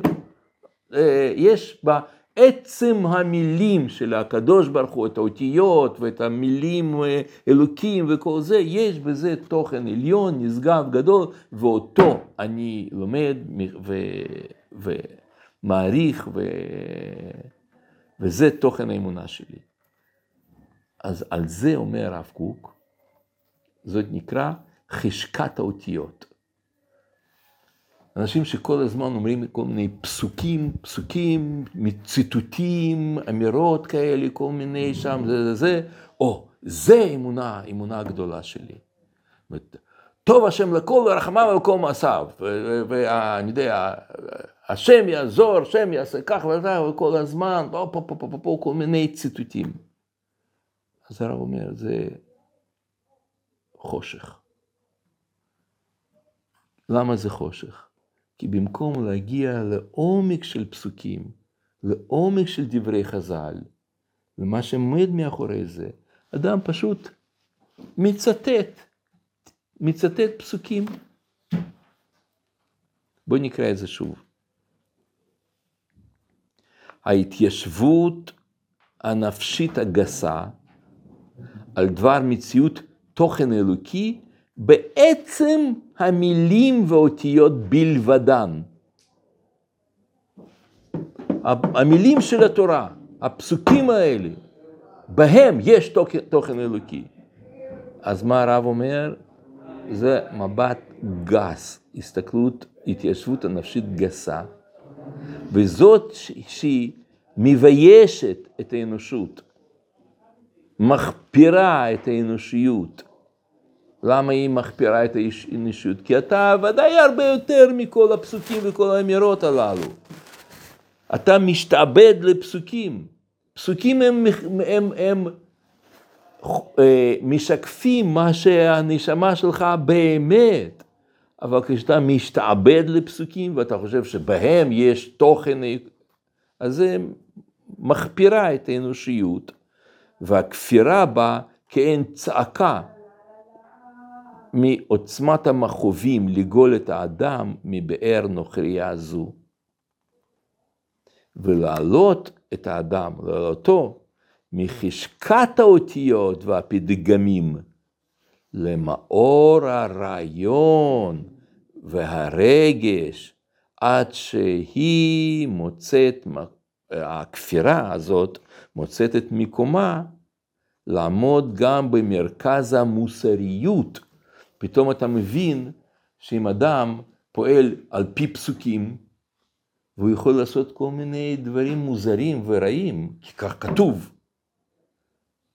אה, יש בה... עצם המילים של הקדוש ברוך הוא, את האותיות ואת המילים אה, אלוקים וכל זה, יש בזה תוכן עליון, נשגב, גדול, ואותו אני לומד ומעריך, ו... וזה תוכן האמונה שלי. אז על זה אומר הרב קוק, זאת נקרא חשקת האותיות. אנשים שכל הזמן אומרים כל מיני פסוקים, פסוקים, ציטוטים, אמירות כאלה, כל מיני שם, זה זה זה, או, זה אמונה, אמונה גדולה שלי. טוב השם לכל ורחמיו על כל מעשיו, ואני יודע, השם יעזור, השם יעשה כך וזה, וכל הזמן, פה פה פה פה פה פה כל מיני ציטוטים. אז הרב אומר, זה חושך. למה זה חושך? כי במקום להגיע לעומק של פסוקים, לעומק של דברי חז"ל, ומה שעומד מאחורי זה, אדם פשוט מצטט, מצטט פסוקים. בואו נקרא את זה שוב. ההתיישבות הנפשית הגסה על דבר מציאות תוכן אלוקי בעצם המילים ואותיות בלבדן. המילים של התורה, הפסוקים האלה, בהם יש תוכן, תוכן אלוקי. אז מה הרב אומר? זה מבט גס, הסתכלות, התיישבות הנפשית גסה, וזאת שהיא מביישת את האנושות, מחפירה את האנושיות, למה היא מחפירה את האנושות? כי אתה ודאי הרבה יותר מכל הפסוקים וכל האמירות הללו. אתה משתעבד לפסוקים. פסוקים הם, הם, הם, הם אה, משקפים מה שהנשמה שלך באמת. אבל כשאתה משתעבד לפסוקים ואתה חושב שבהם יש תוכן, אז זה מחפירה את האנושיות, והכפירה בה כאין צעקה. מעוצמת המכאובים לגאול את האדם מבאר נוכריה זו. ולהעלות את האדם, להעלותו מחשקת האותיות והפתגמים למאור הרעיון והרגש, עד שהיא מוצאת, הכפירה הזאת מוצאת את מקומה לעמוד גם במרכז המוסריות. פתאום אתה מבין שאם אדם פועל על פי פסוקים, והוא יכול לעשות כל מיני דברים מוזרים ורעים, כי כך כתוב.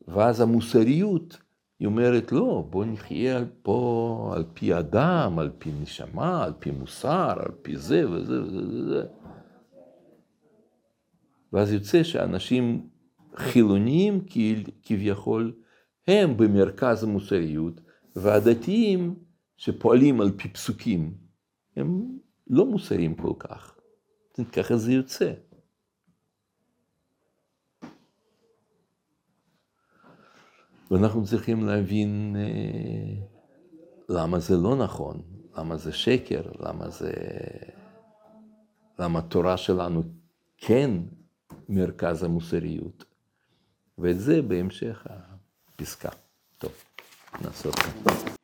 ואז המוסריות, היא אומרת, לא, בוא נחיה פה על פי אדם, על פי נשמה, על פי מוסר, על פי זה וזה וזה וזה. ואז יוצא שאנשים חילוניים כביכול הם במרכז המוסריות, והדתיים שפועלים על פי פסוקים, הם לא מוסריים כל כך. ככה זה יוצא. ואנחנו צריכים להבין אה, למה זה לא נכון, למה זה שקר, למה זה... למה התורה שלנו כן מרכז המוסריות. ואת זה בהמשך הפסקה. טוב, נעשות.